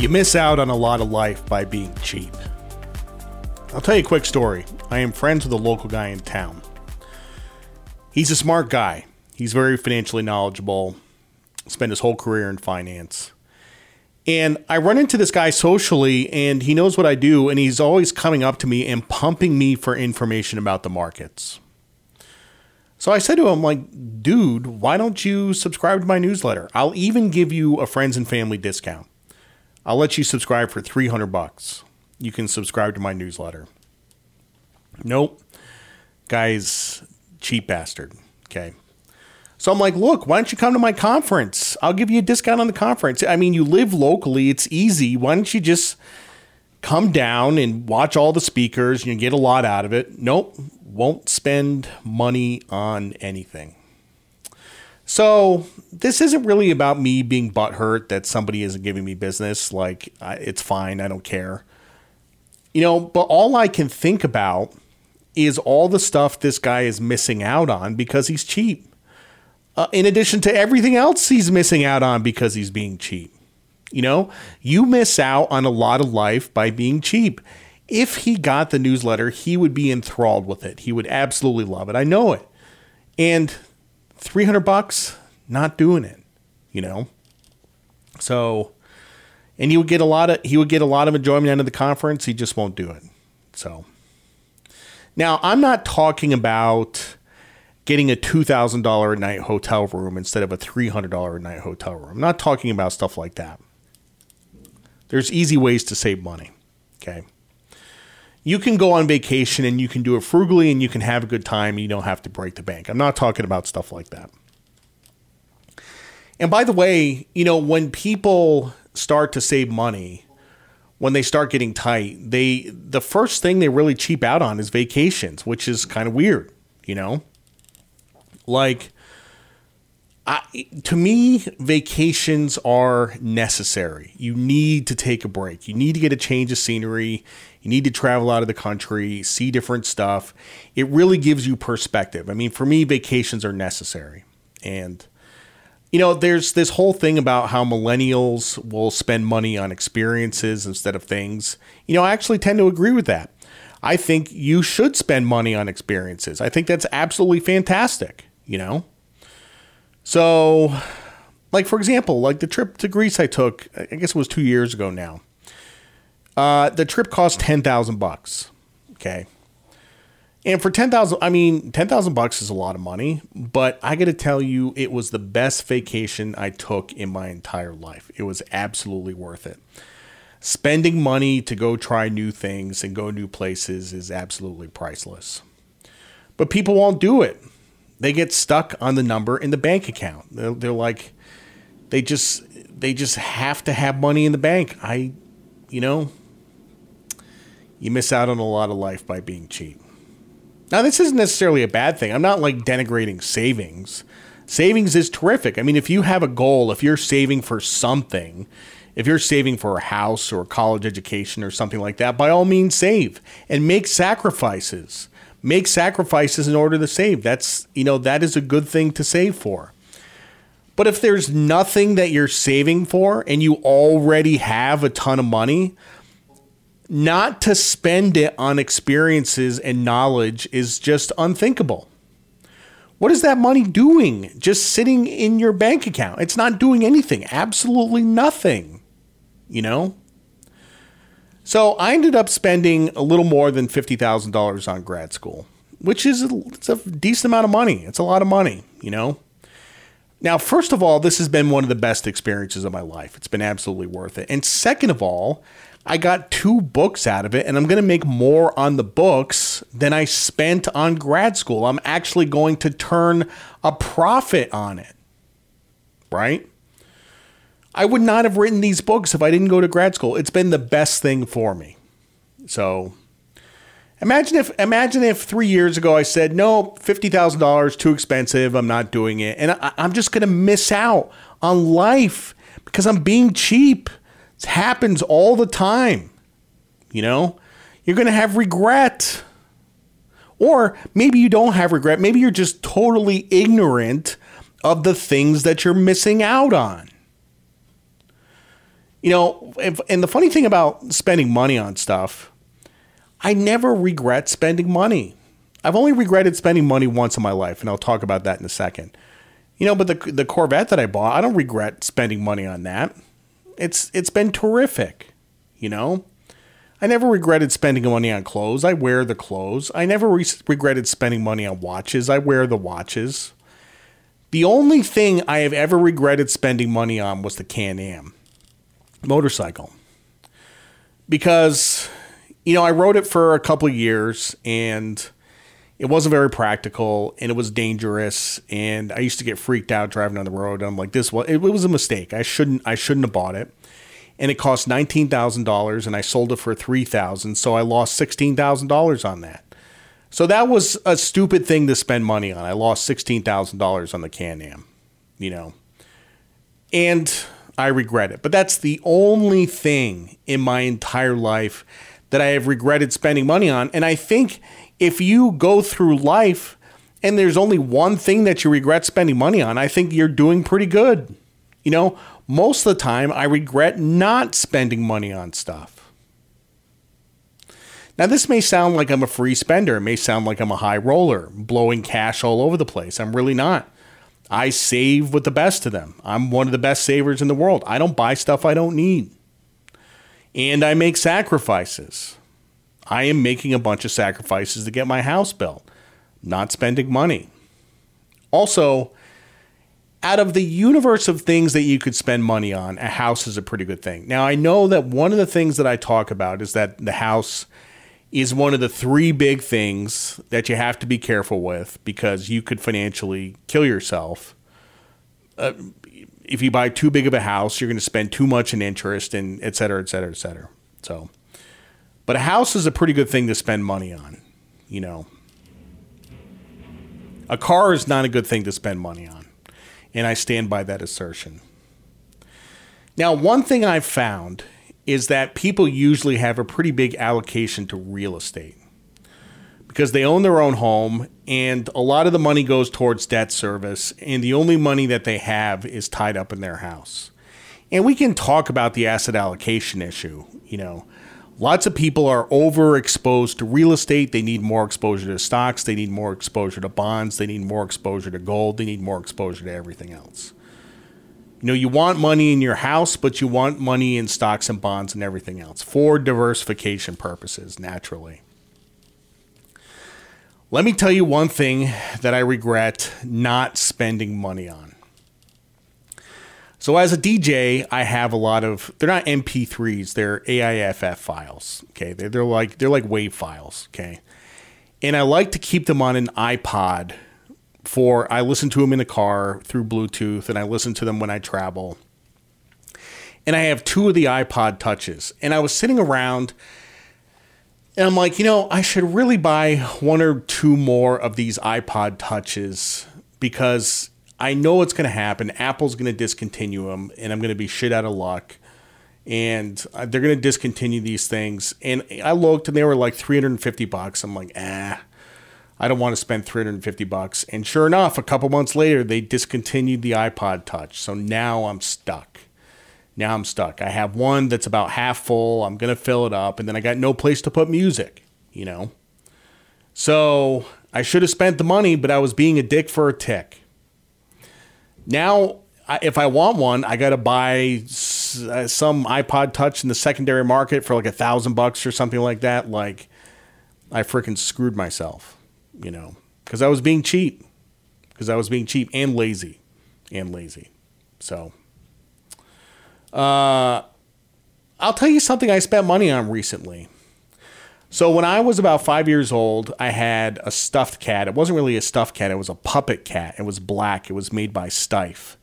You miss out on a lot of life by being cheap. I'll tell you a quick story. I am friends with a local guy in town. He's a smart guy. He's very financially knowledgeable. Spent his whole career in finance. And I run into this guy socially, and he knows what I do, and he's always coming up to me and pumping me for information about the markets. So I said to him, like, dude, why don't you subscribe to my newsletter? I'll even give you a friends and family discount. I'll let you subscribe for 300 bucks. You can subscribe to my newsletter. Nope. Guy's cheap bastard. Okay. So I'm like, look, why don't you come to my conference? I'll give you a discount on the conference. I mean, you live locally, it's easy. Why don't you just come down and watch all the speakers? You get a lot out of it. Nope won't spend money on anything. So this isn't really about me being butthurt that somebody isn't giving me business. Like it's fine, I don't care. You know, but all I can think about is all the stuff this guy is missing out on because he's cheap. Uh, in addition to everything else he's missing out on because he's being cheap. You know, you miss out on a lot of life by being cheap if he got the newsletter, he would be enthralled with it. He would absolutely love it. I know it. And 300 bucks, not doing it, you know? So, and he would get a lot of, he would get a lot of enjoyment out of the conference. He just won't do it. So, now I'm not talking about getting a $2,000 a night hotel room instead of a $300 a night hotel room. I'm not talking about stuff like that. There's easy ways to save money. Okay you can go on vacation and you can do it frugally and you can have a good time and you don't have to break the bank. I'm not talking about stuff like that. And by the way, you know, when people start to save money, when they start getting tight, they the first thing they really cheap out on is vacations, which is kind of weird, you know? Like I, to me, vacations are necessary. You need to take a break. You need to get a change of scenery. You need to travel out of the country, see different stuff. It really gives you perspective. I mean, for me, vacations are necessary. And, you know, there's this whole thing about how millennials will spend money on experiences instead of things. You know, I actually tend to agree with that. I think you should spend money on experiences. I think that's absolutely fantastic, you know? So, like, for example, like the trip to Greece I took, I guess it was two years ago now. Uh, the trip cost ten thousand bucks. Okay. And for ten thousand, I mean, ten thousand bucks is a lot of money. But I got to tell you, it was the best vacation I took in my entire life. It was absolutely worth it. Spending money to go try new things and go new places is absolutely priceless. But people won't do it. They get stuck on the number in the bank account. They're, they're like, they just they just have to have money in the bank. I, you know, you miss out on a lot of life by being cheap. Now, this isn't necessarily a bad thing. I'm not like denigrating savings. Savings is terrific. I mean, if you have a goal, if you're saving for something, if you're saving for a house or a college education or something like that, by all means save and make sacrifices. Make sacrifices in order to save. That's, you know, that is a good thing to save for. But if there's nothing that you're saving for and you already have a ton of money, not to spend it on experiences and knowledge is just unthinkable. What is that money doing? Just sitting in your bank account. It's not doing anything, absolutely nothing, you know? So I ended up spending a little more than $50,000 on grad school, which is a, it's a decent amount of money. It's a lot of money, you know? Now, first of all, this has been one of the best experiences of my life. It's been absolutely worth it. And second of all, I got two books out of it, and I'm going to make more on the books than I spent on grad school. I'm actually going to turn a profit on it. Right? I would not have written these books if I didn't go to grad school. It's been the best thing for me. So imagine if imagine if three years ago I said no, fifty thousand dollars too expensive. I'm not doing it, and I, I'm just going to miss out on life because I'm being cheap. It happens all the time. You know, you're going to have regret. Or maybe you don't have regret. Maybe you're just totally ignorant of the things that you're missing out on. You know, if, and the funny thing about spending money on stuff, I never regret spending money. I've only regretted spending money once in my life, and I'll talk about that in a second. You know, but the the Corvette that I bought, I don't regret spending money on that. It's it's been terrific. You know, I never regretted spending money on clothes. I wear the clothes. I never re- regretted spending money on watches. I wear the watches. The only thing I have ever regretted spending money on was the Can Am motorcycle. Because, you know, I rode it for a couple years and it wasn't very practical and it was dangerous and I used to get freaked out driving on the road. I'm like, this was it was a mistake. I shouldn't I shouldn't have bought it and it cost nineteen thousand dollars, and I sold it for three thousand, so I lost sixteen thousand dollars on that. So that was a stupid thing to spend money on. I lost sixteen thousand dollars on the Can-Am, you know, and I regret it. But that's the only thing in my entire life that I have regretted spending money on. And I think if you go through life and there's only one thing that you regret spending money on, I think you're doing pretty good. You know, most of the time, I regret not spending money on stuff. Now, this may sound like I'm a free spender. It may sound like I'm a high roller, blowing cash all over the place. I'm really not. I save with the best of them. I'm one of the best savers in the world. I don't buy stuff I don't need. And I make sacrifices. I am making a bunch of sacrifices to get my house built, not spending money. Also, out of the universe of things that you could spend money on, a house is a pretty good thing. Now, I know that one of the things that I talk about is that the house is one of the three big things that you have to be careful with because you could financially kill yourself. Uh, if you buy too big of a house, you're going to spend too much in interest and et cetera, et cetera, et cetera. So, but a house is a pretty good thing to spend money on, you know. A car is not a good thing to spend money on and I stand by that assertion. Now, one thing I've found is that people usually have a pretty big allocation to real estate because they own their own home and a lot of the money goes towards debt service and the only money that they have is tied up in their house. And we can talk about the asset allocation issue, you know. Lots of people are overexposed to real estate. They need more exposure to stocks. They need more exposure to bonds. They need more exposure to gold. They need more exposure to everything else. You know, you want money in your house, but you want money in stocks and bonds and everything else for diversification purposes, naturally. Let me tell you one thing that I regret not spending money on. So as a DJ, I have a lot of they're not MP3s, they're AIFF files. Okay. They're, they're like they're like WAV files. Okay. And I like to keep them on an iPod for I listen to them in the car through Bluetooth and I listen to them when I travel. And I have two of the iPod touches. And I was sitting around and I'm like, you know, I should really buy one or two more of these iPod touches because I know it's going to happen. Apple's going to discontinue them, and I'm going to be shit out of luck. And uh, they're going to discontinue these things. And I looked, and they were like 350 bucks. I'm like, ah, I don't want to spend 350 bucks. And sure enough, a couple months later, they discontinued the iPod Touch. So now I'm stuck. Now I'm stuck. I have one that's about half full. I'm going to fill it up, and then I got no place to put music, you know? So I should have spent the money, but I was being a dick for a tick. Now, if I want one, I got to buy uh, some iPod Touch in the secondary market for like a thousand bucks or something like that. Like, I freaking screwed myself, you know, because I was being cheap, because I was being cheap and lazy, and lazy. So, uh, I'll tell you something I spent money on recently. So when I was about five years old, I had a stuffed cat. It wasn't really a stuffed cat; it was a puppet cat. It was black. It was made by Steiff,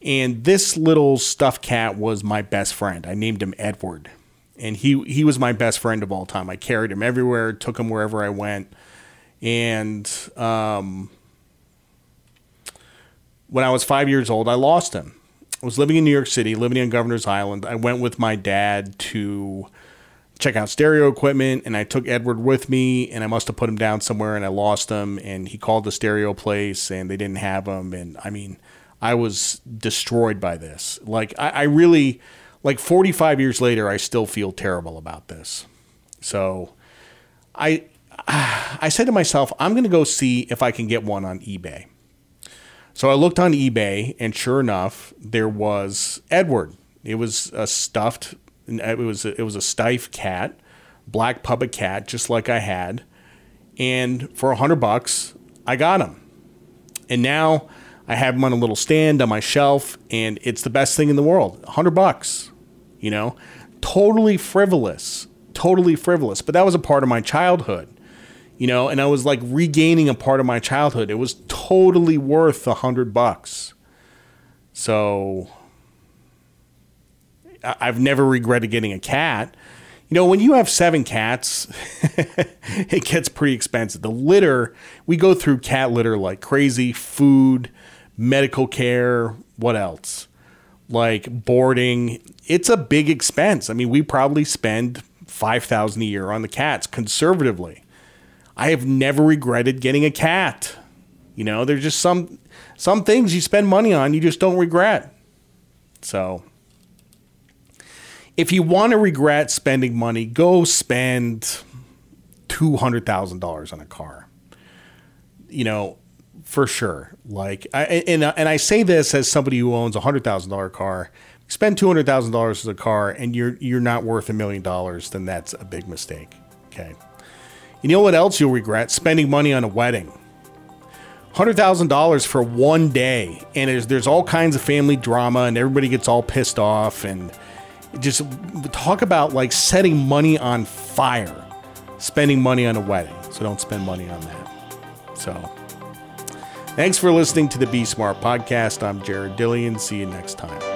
and this little stuffed cat was my best friend. I named him Edward, and he he was my best friend of all time. I carried him everywhere, took him wherever I went, and um, when I was five years old, I lost him. I was living in New York City, living on Governor's Island. I went with my dad to check out stereo equipment and I took Edward with me and I must have put him down somewhere and I lost him and he called the stereo place and they didn't have him and I mean I was destroyed by this like I, I really like 45 years later, I still feel terrible about this. So I I said to myself, I'm going to go see if I can get one on eBay. So I looked on eBay, and sure enough, there was Edward. It was a stuffed. It was a, it was a Steiff cat, black puppet cat, just like I had. And for a hundred bucks, I got him. And now I have him on a little stand on my shelf, and it's the best thing in the world. A hundred bucks, you know, totally frivolous, totally frivolous. But that was a part of my childhood you know, and I was like regaining a part of my childhood. It was totally worth a hundred bucks. So I've never regretted getting a cat. You know, when you have seven cats, it gets pretty expensive. The litter, we go through cat litter like crazy, food, medical care, what else? Like boarding. It's a big expense. I mean, we probably spend 5000 a year on the cats conservatively. I have never regretted getting a cat. You know, there's just some some things you spend money on you just don't regret. So if you want to regret spending money, go spend two hundred thousand dollars on a car. You know, for sure. Like, I, and and I say this as somebody who owns a hundred thousand dollar car. Spend two hundred thousand dollars as a car, and you're you're not worth a million dollars. Then that's a big mistake. Okay. You know what else you'll regret? Spending money on a wedding. $100,000 for one day. And there's, there's all kinds of family drama, and everybody gets all pissed off. And just talk about like setting money on fire, spending money on a wedding. So don't spend money on that. So thanks for listening to the Be Smart podcast. I'm Jared Dillian. See you next time.